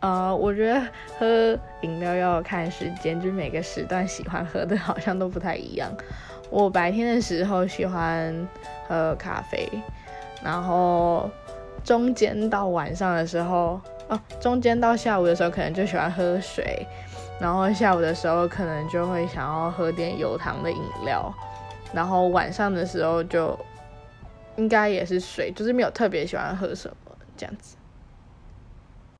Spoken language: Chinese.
呃我觉得喝饮料要看时间就每个时段喜欢喝的好像都不太一样。我白天的时候喜欢喝咖啡然后中间到晚上的时候哦中间到下午的时候可能就喜欢喝水然后下午的时候可能就会想要喝点有糖的饮料然后晚上的时候就应该也是水就是没有特别喜欢喝什么这样子。